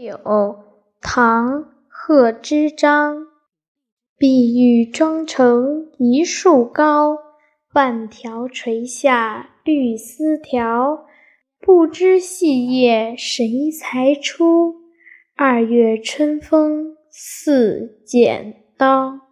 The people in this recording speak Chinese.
柳唐贺知章，碧玉妆成一树高，万条垂下绿丝绦。不知细叶谁裁出，二月春风似剪刀。